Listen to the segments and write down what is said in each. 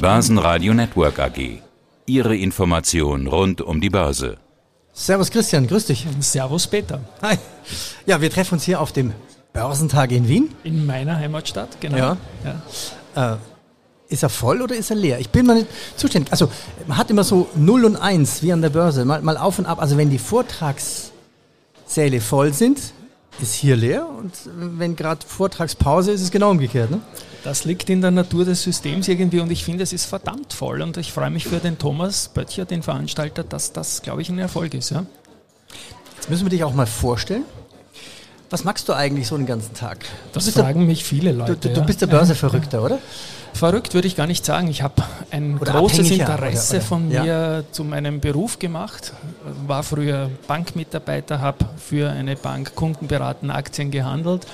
Börsenradio Network AG. Ihre Information rund um die Börse. Servus Christian, grüß dich. Servus Peter. Hi. Ja, wir treffen uns hier auf dem Börsentag in Wien. In meiner Heimatstadt, genau. Ja. Äh, ist er voll oder ist er leer? Ich bin mal nicht zuständig. Also man hat immer so 0 und 1 wie an der Börse, mal, mal auf und ab. Also wenn die Vortragssäle voll sind, ist hier leer und wenn gerade Vortragspause ist, ist es genau umgekehrt. Ne? Das liegt in der Natur des Systems irgendwie und ich finde, es ist verdammt voll und ich freue mich für den Thomas Böttcher, den Veranstalter, dass das, glaube ich, ein Erfolg ist. Ja? Jetzt müssen wir dich auch mal vorstellen. Was magst du eigentlich so den ganzen Tag? Das fragen der, mich viele Leute. Du, du, du bist der Börseverrückter, ja. oder? Verrückt würde ich gar nicht sagen. Ich habe ein Oder großes Interesse oder, oder, von ja. mir zu meinem Beruf gemacht. War früher Bankmitarbeiter, habe für eine Bank Kunden beraten, Aktien gehandelt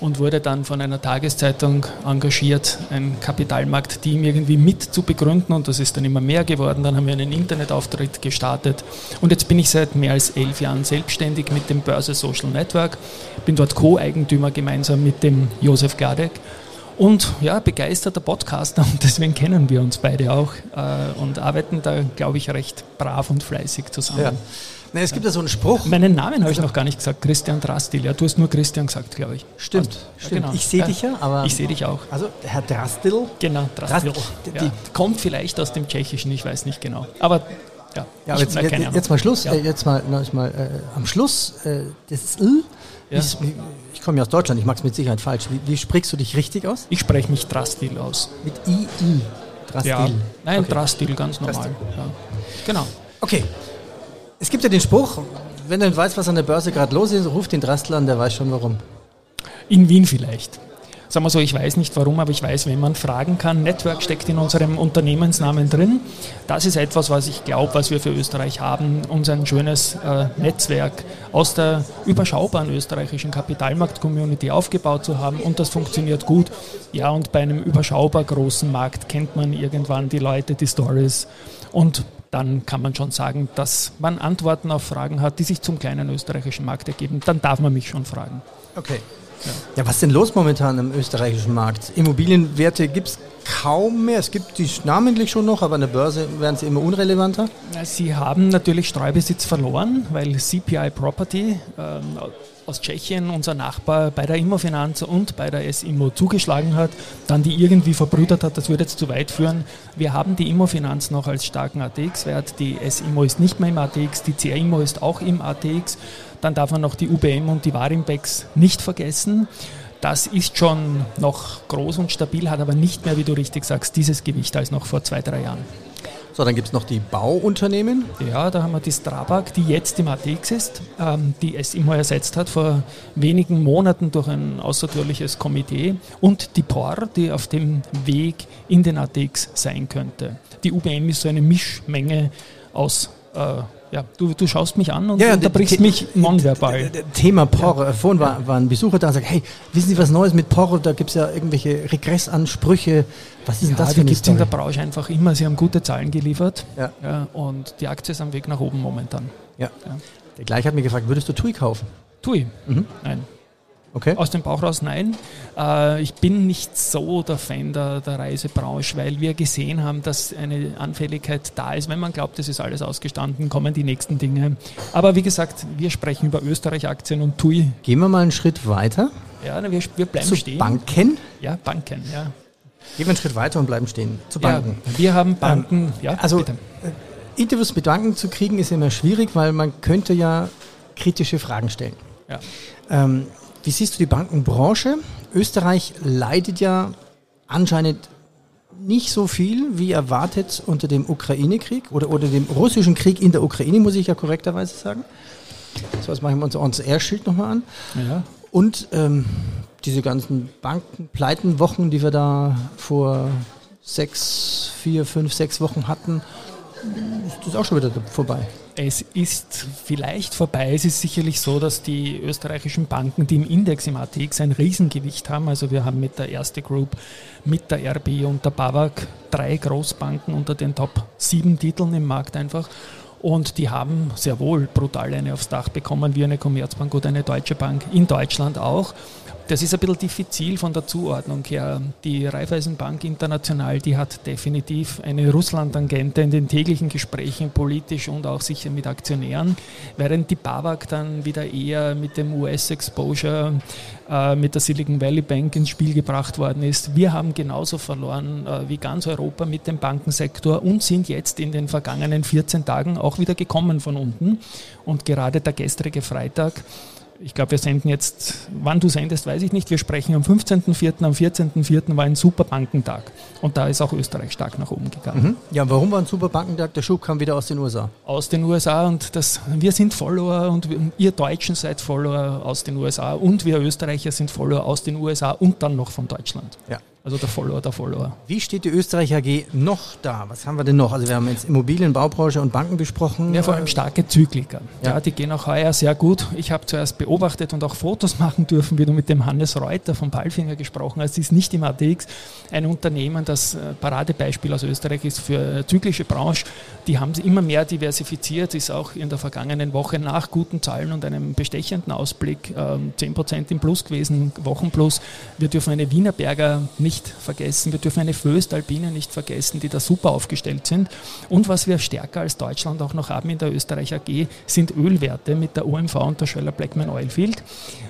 und wurde dann von einer Tageszeitung engagiert, ein Kapitalmarktteam irgendwie mit zu begründen und das ist dann immer mehr geworden. Dann haben wir einen Internetauftritt gestartet und jetzt bin ich seit mehr als elf Jahren selbstständig mit dem Börse Social Network, bin dort Co-Eigentümer gemeinsam mit dem Josef Gladek und ja, begeisterter Podcaster und deswegen kennen wir uns beide auch äh, und arbeiten da, glaube ich, recht brav und fleißig zusammen. Ja. Na, es gibt ja so einen Spruch. Meinen Namen habe ich noch gar nicht gesagt, Christian Drastil. Ja, du hast nur Christian gesagt, glaube ich. Stimmt, Passt. stimmt. genau. Ich sehe dich ja, aber. Ich sehe dich auch. Also, Herr Drastil. Genau, Drastil. Drastil. Ja. Die- Kommt vielleicht aus dem Tschechischen, ich weiß nicht genau. Aber ja, Ja, ich- jetzt, jetzt, jetzt mal Schluss. Ja. Äh, jetzt mal, na, ich mal äh, am Schluss. Äh, das L. Ja. Ist, ich komme ja aus Deutschland, ich mag es mit Sicherheit falsch. Wie, wie sprichst du dich richtig aus? Ich spreche mich Drastil aus. Mit I, I. Drastil. Ja. Nein, okay. Drastil, ganz normal. Drastil. Genau. okay. Es gibt ja den Spruch, wenn du nicht weißt, was an der Börse gerade los ist, ruf den Drastler an, der weiß schon warum. In Wien vielleicht. Sagen wir so, ich weiß nicht warum, aber ich weiß, wenn man fragen kann. Network steckt in unserem Unternehmensnamen drin. Das ist etwas, was ich glaube, was wir für Österreich haben. Uns ein schönes äh, Netzwerk aus der überschaubaren österreichischen Kapitalmarkt-Community aufgebaut zu haben und das funktioniert gut. Ja, und bei einem überschaubar großen Markt kennt man irgendwann die Leute, die Stories und dann kann man schon sagen, dass man Antworten auf Fragen hat, die sich zum kleinen österreichischen Markt ergeben. Dann darf man mich schon fragen. Okay. Ja. was ist denn los momentan im österreichischen Markt? Immobilienwerte gibt es kaum mehr. Es gibt die namentlich schon noch, aber an der Börse werden sie immer unrelevanter. Sie haben natürlich Streubesitz verloren, weil CPI Property ähm, aus Tschechien, unser Nachbar, bei der Immofinanz und bei der S-Immo zugeschlagen hat, dann die irgendwie verbrüdert hat. Das würde jetzt zu weit führen. Wir haben die Immofinanz noch als starken ATX-Wert. Die S-Immo ist nicht mehr im ATX, die CR-Immo ist auch im ATX. Dann darf man noch die UBM und die Warimbex nicht vergessen. Das ist schon noch groß und stabil, hat aber nicht mehr, wie du richtig sagst, dieses Gewicht als noch vor zwei, drei Jahren. So, dann gibt es noch die Bauunternehmen. Ja, da haben wir die Strabag, die jetzt im ATX ist, ähm, die es immer ersetzt hat vor wenigen Monaten durch ein außertürliches Komitee und die POR, die auf dem Weg in den ATX sein könnte. Die UBM ist so eine Mischmenge aus, äh, ja, du, du schaust mich an und Ja, ja, unterbrichst mich nonverbal. Thema Porro. Vorhin war, war ein Besucher da und sagt, hey, wissen Sie was Neues mit Porro? Da gibt es ja irgendwelche Regressansprüche. Was ist denn Ja, das für die eine gibt es in der? Branche einfach immer. Sie haben gute Zahlen geliefert Ja. ja, und die Aktie ist am Weg nach oben momentan. Ja. Ja. Der gleich hat mir gefragt, würdest du TUI kaufen? Tui, Mhm. nein. Okay. Aus dem Bauch raus nein. Äh, ich bin nicht so der Fan der, der Reisebranche, weil wir gesehen haben, dass eine Anfälligkeit da ist. Wenn man glaubt, es ist alles ausgestanden, kommen die nächsten Dinge. Aber wie gesagt, wir sprechen über Österreich-Aktien und TUI. Gehen wir mal einen Schritt weiter Ja, wir, wir bleiben zu stehen. Banken. Ja, Banken, ja. Gehen wir einen Schritt weiter und bleiben stehen. Zu Banken. Ja, wir haben Banken, ja, Also bitte. äh, Interviews mit Banken zu kriegen ist immer schwierig, weil man könnte ja kritische Fragen stellen. Ja. Ähm, wie siehst du die Bankenbranche? Österreich leidet ja anscheinend nicht so viel wie erwartet unter dem Ukraine-Krieg oder unter dem russischen Krieg in der Ukraine, muss ich ja korrekterweise sagen. So, jetzt machen wir uns unser Airschild nochmal an. Ja. Und ähm, diese ganzen Bankenpleitenwochen, die wir da vor sechs, vier, fünf, sechs Wochen hatten, ist das auch schon wieder vorbei. Es ist vielleicht vorbei. Es ist sicherlich so, dass die österreichischen Banken, die im Index im ATX ein Riesengewicht haben, also wir haben mit der Erste Group, mit der RB und der BAWAG drei Großbanken unter den Top sieben Titeln im Markt einfach. Und die haben sehr wohl brutal eine aufs Dach bekommen, wie eine Commerzbank oder eine Deutsche Bank, in Deutschland auch. Das ist ein bisschen diffizil von der Zuordnung her. Die Raiffeisenbank International, die hat definitiv eine Russland-Tangente in den täglichen Gesprächen, politisch und auch sicher mit Aktionären, während die BAWAG dann wieder eher mit dem US-Exposure, äh, mit der Silicon Valley Bank ins Spiel gebracht worden ist. Wir haben genauso verloren äh, wie ganz Europa mit dem Bankensektor und sind jetzt in den vergangenen 14 Tagen auch wieder gekommen von unten. Und gerade der gestrige Freitag ich glaube, wir senden jetzt, wann du sendest, weiß ich nicht. Wir sprechen am 15.04., am 14.04. war ein super Bankentag. Und da ist auch Österreich stark nach oben gegangen. Mhm. Ja, warum war ein super Bankentag? Der Schub kam wieder aus den USA. Aus den USA und das, wir sind Follower und ihr Deutschen seid Follower aus den USA und wir Österreicher sind Follower aus den USA und dann noch von Deutschland. Ja. Also der Follower, der Follower. Wie steht die Österreich AG noch da? Was haben wir denn noch? Also wir haben jetzt Immobilien, Baubranche und Banken besprochen. Ja, vor allem starke Zykliker. Ja. ja die gehen auch heuer sehr gut. Ich habe zuerst beobachtet und auch Fotos machen dürfen, wie du mit dem Hannes Reuter von Palfinger gesprochen hast. Das ist nicht im ATX ein Unternehmen, das äh, Paradebeispiel aus Österreich ist für zyklische Branche. Die haben immer mehr diversifiziert, ist auch in der vergangenen Woche nach guten Zahlen und einem bestechenden Ausblick 10% ähm, im Plus gewesen, Wochenplus. Wir dürfen eine Wienerberger nicht vergessen. Wir dürfen eine Föstalpine nicht vergessen, die da super aufgestellt sind. Und was wir stärker als Deutschland auch noch haben in der Österreich AG, sind Ölwerte mit der OMV und der Schöller Blackman Oilfield,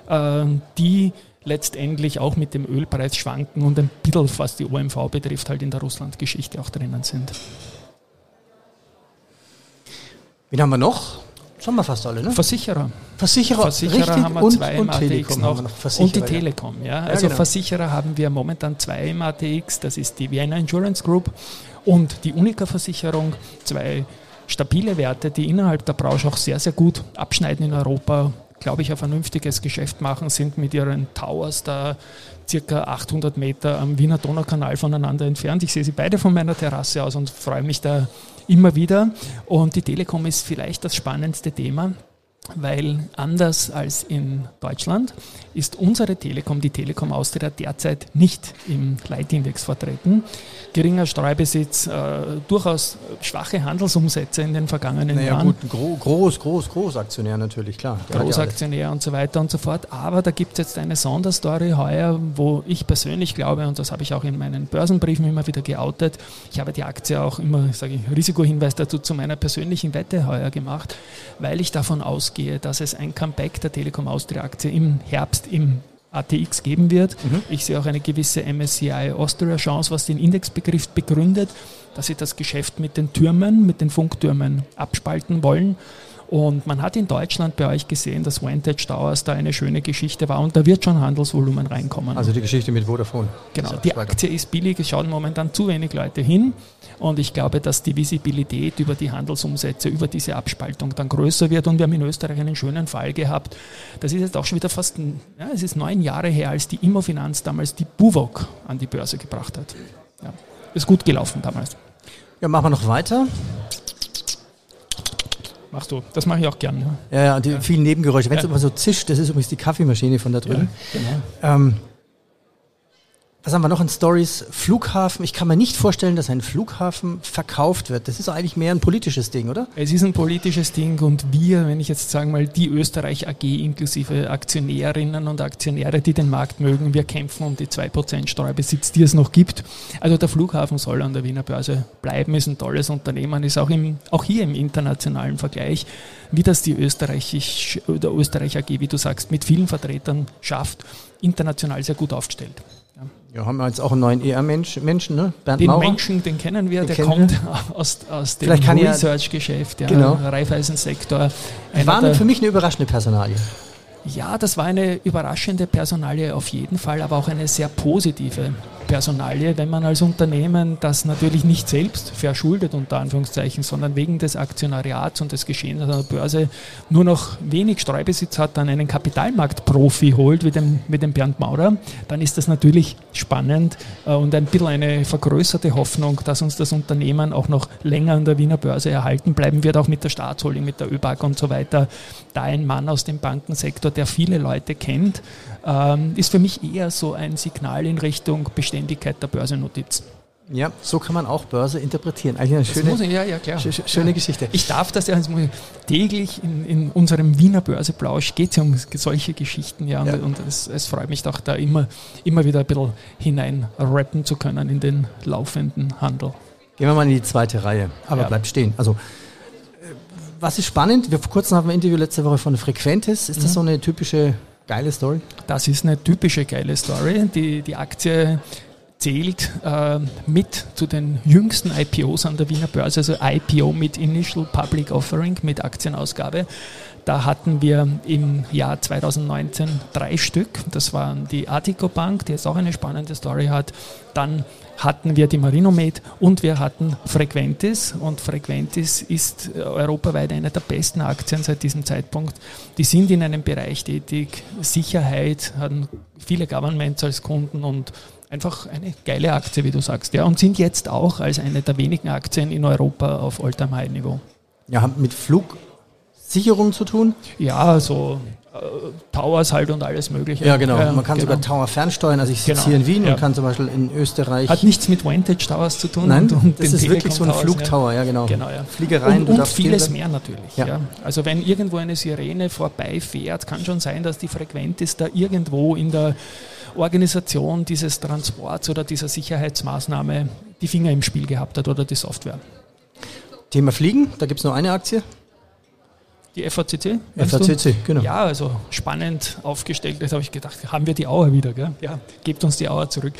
äh, die letztendlich auch mit dem Ölpreis schwanken und ein bisschen, was die OMV betrifft, halt in der Russland-Geschichte auch drinnen sind. Wen haben wir noch? Schon mal fast alle, ne? Versicherer. Versicherer, Versicherer haben wir und, zwei im ATX noch. noch und die Telekom, ja. ja also genau. Versicherer haben wir momentan zwei im ATX. Das ist die Vienna Insurance Group und die Unica Versicherung. Zwei stabile Werte, die innerhalb der Branche auch sehr, sehr gut abschneiden in Europa. Glaube ich, ein vernünftiges Geschäft machen, sind mit ihren Towers da circa 800 Meter am Wiener Donaukanal voneinander entfernt. Ich sehe sie beide von meiner Terrasse aus und freue mich da immer wieder. Und die Telekom ist vielleicht das spannendste Thema weil anders als in Deutschland ist unsere Telekom, die Telekom Austria, derzeit nicht im Leitindex vertreten. Geringer Streubesitz, äh, durchaus schwache Handelsumsätze in den vergangenen naja, Jahren. Gut, gro groß, groß, Großaktionär natürlich, klar. Großaktionär und so weiter und so fort. Aber da gibt es jetzt eine Sonderstory heuer, wo ich persönlich glaube, und das habe ich auch in meinen Börsenbriefen immer wieder geoutet, ich habe die Aktie auch immer, sage ich, Risikohinweis dazu zu meiner persönlichen Wette heuer gemacht, weil ich davon ausgehe, ausgehe, dass es ein Comeback der Telekom Austria Aktie im Herbst im ATX geben wird. Mhm. Ich sehe auch eine gewisse MSCI Austria Chance, was den Indexbegriff begründet, dass sie das Geschäft mit den Türmen, mit den Funktürmen abspalten wollen. Und man hat in Deutschland bei euch gesehen, dass Vantage Towers da eine schöne Geschichte war und da wird schon Handelsvolumen reinkommen. Also die Geschichte mit Vodafone. Genau, die Aktie ist billig, es schauen momentan zu wenig Leute hin und ich glaube, dass die Visibilität über die Handelsumsätze, über diese Abspaltung dann größer wird und wir haben in Österreich einen schönen Fall gehabt. Das ist jetzt auch schon wieder fast, ja, es ist neun Jahre her, als die Immofinanz damals die Buwok an die Börse gebracht hat. Ja, ist gut gelaufen damals. Ja, machen wir noch weiter. Machst du. Das mache ich auch gern. Ja, ja, und die vielen Nebengeräusche. Wenn es immer so zischt, das ist übrigens die Kaffeemaschine von da drüben. Genau. Ähm, was haben wir noch in Stories? Flughafen. Ich kann mir nicht vorstellen, dass ein Flughafen verkauft wird. Das ist eigentlich mehr ein politisches Ding, oder? Es ist ein politisches Ding und wir, wenn ich jetzt sagen mal, die Österreich AG inklusive Aktionärinnen und Aktionäre, die den Markt mögen, wir kämpfen um die 2% Streubesitz, die es noch gibt. Also der Flughafen soll an der Wiener Börse bleiben, ist ein tolles Unternehmen, ist auch, im, auch hier im internationalen Vergleich, wie das die Österreichisch, oder Österreich AG, wie du sagst, mit vielen Vertretern schafft, international sehr gut aufgestellt. Ja, haben wir jetzt auch einen neuen ER-Menschen, ne? Bernd den Maurer. Menschen, den kennen wir, den der kommt wir. aus, aus dem Research-Geschäft, ja, genau. Raiffeisen-Sektor. War für mich eine überraschende Personalie. Ja, das war eine überraschende Personalie auf jeden Fall, aber auch eine sehr positive Personalie, wenn man als Unternehmen das natürlich nicht selbst verschuldet, unter Anführungszeichen, sondern wegen des Aktionariats und des Geschehens an der Börse nur noch wenig Streubesitz hat, dann einen Kapitalmarktprofi holt, wie dem, wie dem Bernd Maurer, dann ist das natürlich spannend äh, und ein bisschen eine vergrößerte Hoffnung, dass uns das Unternehmen auch noch länger an der Wiener Börse erhalten bleiben wird, auch mit der Staatsholding, mit der ÖBAG und so weiter. Da ein Mann aus dem Bankensektor, der viele Leute kennt, ist für mich eher so ein Signal in Richtung Beständigkeit der Börsennotiz. Ja, so kann man auch Börse interpretieren. Eigentlich eine schöne, ich, ja, ja, schöne ja. Geschichte. Ich darf das ja täglich in, in unserem Wiener Börseplausch geht es ja um solche Geschichten, ja, und, es, es, freut mich doch da immer, immer wieder ein bisschen hinein rappen zu können in den laufenden Handel. Gehen wir mal in die zweite Reihe, aber bleibt stehen. Also äh, was ist spannend? Wir vor kurzem haben wir ein Interview letzte Woche von Frequentis. Ist mhm. das so eine typische geile Story? Das ist eine typische geile Story. Die, die Aktie zählt äh, mit zu den jüngsten IPOs an der Wiener Börse, also IPO mit Initial Public Offering, mit Aktienausgabe. Da hatten wir im Jahr 2019 drei Stück. Das waren die Artico Bank, die jetzt auch eine spannende Story hat. Dann hatten wir die Marinomed und wir hatten Frequentis. Und Frequentis ist europaweit eine der besten Aktien seit diesem Zeitpunkt. Die sind in einem Bereich tätig, Sicherheit, hatten viele Governments als Kunden und einfach eine geile Aktie, wie du sagst, ja, und sind jetzt auch als eine der wenigen Aktien in Europa auf All-Time-High-Niveau. Ja, haben mit Flugsicherung zu tun? Ja, so äh, Towers halt und alles Mögliche. Ja, genau. Man kann genau. sogar Tower fernsteuern. Also ich sitze genau. hier in Wien ja. und kann zum Beispiel in Österreich. Hat nichts mit Vantage Towers zu tun. Nein, und, und das ist Telekom wirklich so ein Flugtower, ja, ja genau. genau ja. Fliegereien. Und, und vieles mehr natürlich. Ja. Also wenn irgendwo eine Sirene vorbeifährt, kann schon sein, dass die Frequenz ist da irgendwo in der Organisation dieses Transports oder dieser Sicherheitsmaßnahme die Finger im Spiel gehabt hat oder die Software. Thema Fliegen, da gibt es nur eine Aktie. Die FACC? FACC, genau. Ja, also spannend aufgestellt. Da habe ich gedacht, haben wir die Auer wieder, gell? Ja, gebt uns die Auer zurück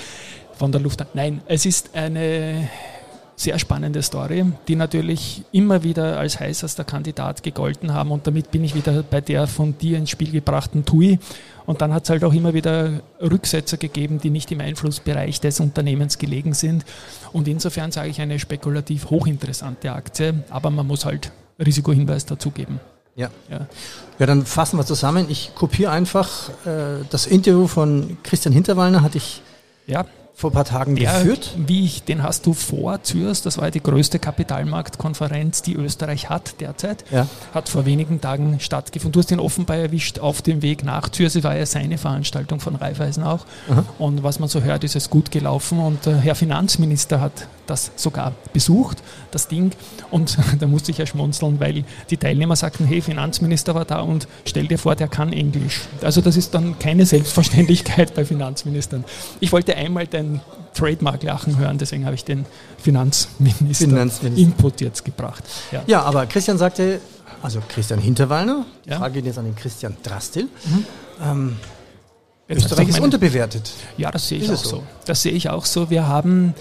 von der Luft. Nein, es ist eine sehr spannende Story, die natürlich immer wieder als heißester Kandidat gegolten haben. Und damit bin ich wieder bei der von dir ins Spiel gebrachten TUI. Und dann hat es halt auch immer wieder Rücksetzer gegeben, die nicht im Einflussbereich des Unternehmens gelegen sind. Und insofern sage ich eine spekulativ hochinteressante Aktie, aber man muss halt Risikohinweis dazugeben. Ja. ja. Ja, dann fassen wir zusammen. Ich kopiere einfach äh, das Interview von Christian Hinterwallner, hatte ich ja vor ein paar Tagen der, geführt. Wie ich, den hast du vor Zürs, das war die größte Kapitalmarktkonferenz, die Österreich hat derzeit, ja. hat vor wenigen Tagen stattgefunden. Du hast ihn offenbar erwischt auf dem Weg nach Zürs, es war ja seine Veranstaltung von Raiffeisen auch. Aha. Und was man so hört, ist es gut gelaufen und der Herr Finanzminister hat das sogar besucht, das Ding. Und da musste ich ja schmunzeln, weil die Teilnehmer sagten, hey, Finanzminister war da und stell dir vor, der kann Englisch. Also das ist dann keine Selbstverständlichkeit bei Finanzministern. Ich wollte einmal dein Trademark-Lachen hören, deswegen habe ich den Finanzminister, Finanzminister. Input jetzt gebracht. Ja. ja. aber Christian sagte, also Christian Hinterwallner, ja. Frage geht jetzt an den Christian Drastil, mhm. ähm, Österreich ist unterbewertet. Ja, das sehe ich ist auch so? so. Das sehe ich auch so. Wir haben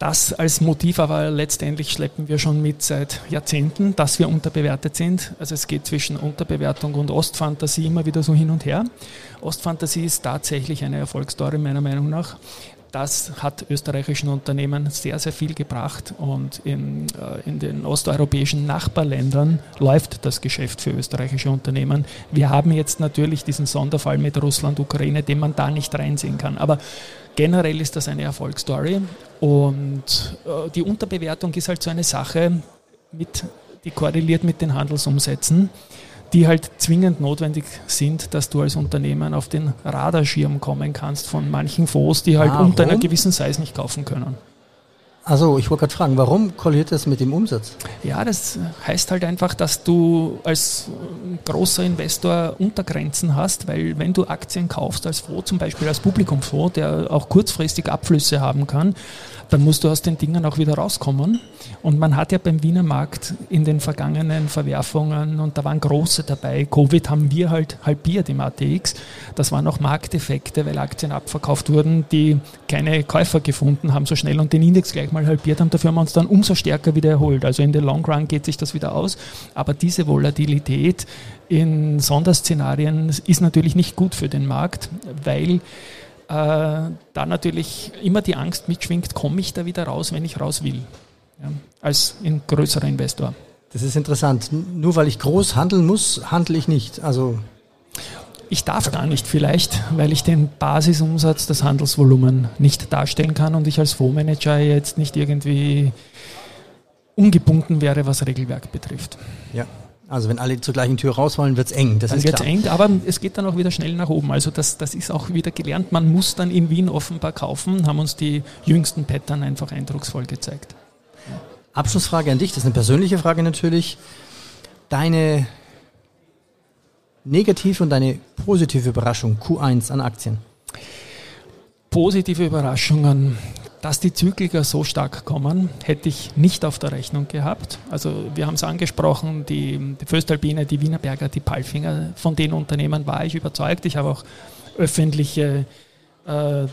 das als Motiv aber letztendlich schleppen wir schon mit seit Jahrzehnten, dass wir unterbewertet sind. Also es geht zwischen Unterbewertung und Ostfantasie immer wieder so hin und her. Ostfantasie ist tatsächlich eine Erfolgsstory meiner Meinung nach. Das hat österreichischen Unternehmen sehr, sehr viel gebracht und in, äh, in den osteuropäischen Nachbarländern läuft das Geschäft für österreichische Unternehmen. Wir haben jetzt natürlich diesen Sonderfall mit Russland, Ukraine, den man da nicht reinsehen kann. Aber generell ist das eine Erfolgsstory und äh, die Unterbewertung ist halt so eine Sache, mit, die korreliert mit den Handelsumsätzen, die halt zwingend notwendig sind, dass du als Unternehmen auf den Radarschirm kommen kannst von manchen Fonds, die halt unter einer gewissen Size nicht kaufen können. Also ich wollte gerade fragen, warum korreliert das mit dem Umsatz? Ja, das heißt halt einfach, dass du als großer Investor Untergrenzen hast, weil wenn du Aktien kaufst als Fonds, zum Beispiel als Publikumsfonds, der auch kurzfristig Abflüsse haben kann, dann musst du aus den Dingen auch wieder rauskommen. Und man hat ja beim Wiener Markt in den vergangenen Verwerfungen, und da waren große dabei, Covid haben wir halt halbiert im ATX. Das waren auch Markteffekte, weil Aktien abverkauft wurden, die keine Käufer gefunden haben so schnell und den Index gleich mal halbiert haben. Dafür haben wir uns dann umso stärker wieder erholt. Also in den Long Run geht sich das wieder aus. Aber diese Volatilität in Sonderszenarien ist natürlich nicht gut für den Markt, weil äh, da natürlich immer die Angst mitschwingt, komme ich da wieder raus, wenn ich raus will, ja, als ein größerer Investor. Das ist interessant. Nur weil ich groß handeln muss, handle ich nicht. Also ich darf gar nicht vielleicht, weil ich den Basisumsatz, das Handelsvolumen nicht darstellen kann und ich als Fondsmanager jetzt nicht irgendwie ungebunden wäre, was Regelwerk betrifft. Ja, Also wenn alle zur gleichen Tür raus wollen, wird's eng. Das dann wird es eng, aber es geht dann auch wieder schnell nach oben. Also das, das ist auch wieder gelernt. Man muss dann in Wien offenbar kaufen, haben uns die jüngsten Pattern einfach eindrucksvoll gezeigt. Abschlussfrage an dich, das ist eine persönliche Frage natürlich. Deine negative und deine positive Überraschung Q1 an Aktien? Positive Überraschungen. Dass die Zykliker so stark kommen, hätte ich nicht auf der Rechnung gehabt. Also wir haben es angesprochen, die, die Föstalpine, die Wienerberger, die Palfinger, von den Unternehmen war ich überzeugt. Ich habe auch öffentliche äh,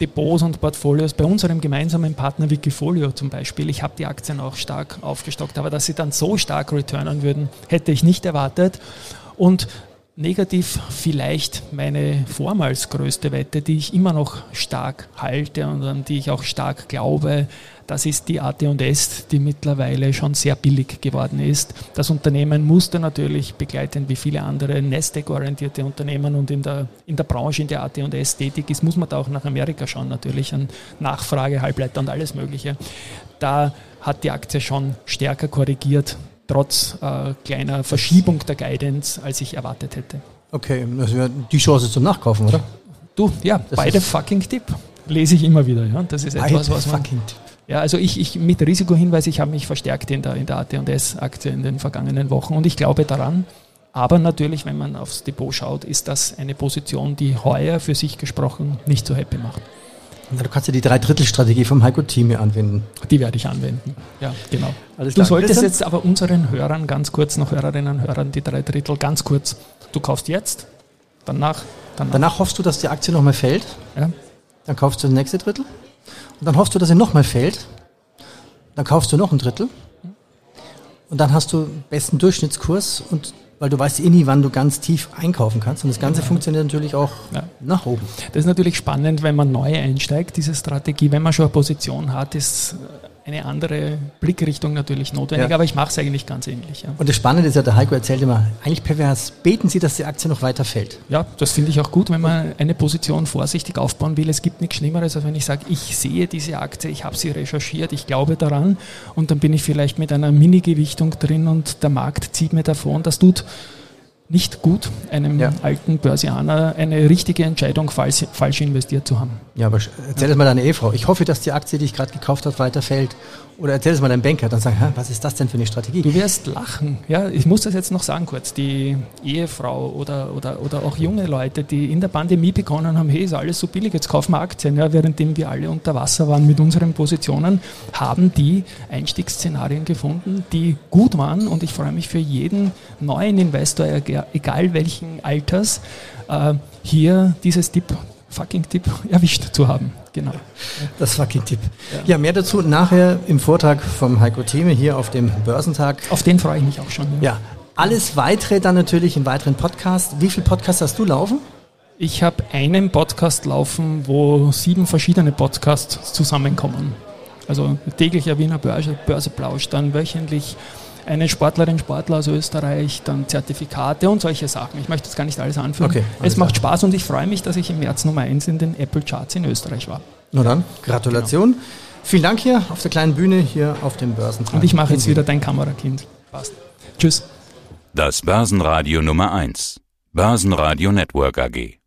Depots und Portfolios bei unserem gemeinsamen Partner Wikifolio zum Beispiel. Ich habe die Aktien auch stark aufgestockt, aber dass sie dann so stark returnen würden, hätte ich nicht erwartet. Und Negativ vielleicht meine vormals größte Wette, die ich immer noch stark halte und an die ich auch stark glaube, das ist die AT&S, die mittlerweile schon sehr billig geworden ist. Das Unternehmen musste natürlich begleitend wie viele andere Nasdaq-orientierte Unternehmen und in der, in der Branche, in der AT&S tätig ist, muss man da auch nach Amerika schauen natürlich, an Nachfrage, Halbleiter und alles Mögliche. Da hat die Aktie schon stärker korrigiert trotz äh, kleiner Verschiebung der Guidance, als ich erwartet hätte. Okay, das wäre die Chance zum Nachkaufen, oder? Du, ja, das beide fucking Tipp. Lese ich immer wieder. Ja. Das ist etwas, was man. Fucking Tipp. Ja, also ich, ich mit Risikohinweis, ich habe mich verstärkt in der, in der AT&S-Aktie in den vergangenen Wochen und ich glaube daran. Aber natürlich, wenn man aufs Depot schaut, ist das eine Position, die heuer für sich gesprochen nicht so happy macht. Du kannst ja die Dreidrittelstrategie vom Heiko-Team hier anwenden. Die werde ich anwenden. Ja, genau. Alles du solltest Bitte? jetzt aber unseren Hörern ganz kurz, noch Hörerinnen und Hörern, die drei Drittel ganz kurz. Du kaufst jetzt, danach, danach. Danach hoffst du, dass die Aktie nochmal fällt. Ja. Dann kaufst du das nächste Drittel. Und dann hoffst du, dass sie nochmal fällt. Dann kaufst du noch ein Drittel. Und dann hast du besten Durchschnittskurs und weil du weißt eh nie, wann du ganz tief einkaufen kannst. Und das Ganze funktioniert natürlich auch ja. nach oben. Das ist natürlich spannend, wenn man neu einsteigt, diese Strategie. Wenn man schon eine Position hat, ist eine andere Blickrichtung natürlich notwendig, ja. aber ich mache es eigentlich ganz ähnlich. Ja. Und das Spannende ist ja, der Heiko erzählt immer, eigentlich pervers, beten Sie, dass die Aktie noch weiter fällt. Ja, das finde ich auch gut, wenn man eine Position vorsichtig aufbauen will. Es gibt nichts Schlimmeres, als wenn ich sage, ich sehe diese Aktie, ich habe sie recherchiert, ich glaube daran und dann bin ich vielleicht mit einer Mini-Gewichtung drin und der Markt zieht mir davon. Das tut nicht gut, einem ja. alten Börsianer eine richtige Entscheidung falsch, falsch investiert zu haben. Ja, aber erzähl es mal deiner Ehefrau. Ich hoffe, dass die Aktie, die ich gerade gekauft habe, weiter fällt. Oder erzähl es mal deinem Banker, dann sag, was ist das denn für eine Strategie? Du wirst lachen. Ja, ich muss das jetzt noch sagen kurz. Die Ehefrau oder, oder, oder auch junge Leute, die in der Pandemie begonnen haben, hey, ist alles so billig, jetzt kaufen wir Aktien. Ja, währenddem wir alle unter Wasser waren mit unseren Positionen, haben die Einstiegsszenarien gefunden, die gut waren. Und ich freue mich für jeden neuen Investor, egal welchen Alters, äh, hier dieses Tipp fucking Tipp erwischt zu haben. Genau. Das fucking Tipp. Ja. ja, mehr dazu nachher im Vortrag vom Heiko Theme hier auf dem Börsentag. Auf den freue ich mich auch schon. Ja. ja. Alles weitere dann natürlich im weiteren Podcast. Wie viele Podcasts hast du laufen? Ich habe einen Podcast laufen, wo sieben verschiedene Podcasts zusammenkommen. Also täglicher Wiener Börse, Börseplausch, dann wöchentlich eine Sportlerin, Sportler aus Österreich, dann Zertifikate und solche Sachen. Ich möchte das gar nicht alles anführen. Okay, alles es macht klar. Spaß und ich freue mich, dass ich im März Nummer 1 in den Apple Charts in Österreich war. Na dann, Gratulation. Genau. Vielen Dank hier auf der kleinen Bühne, hier auf dem Börsentag. Und ich mache jetzt wieder dein Kamerakind. Passt. Tschüss. Das Börsenradio Nummer 1. Börsenradio Network AG.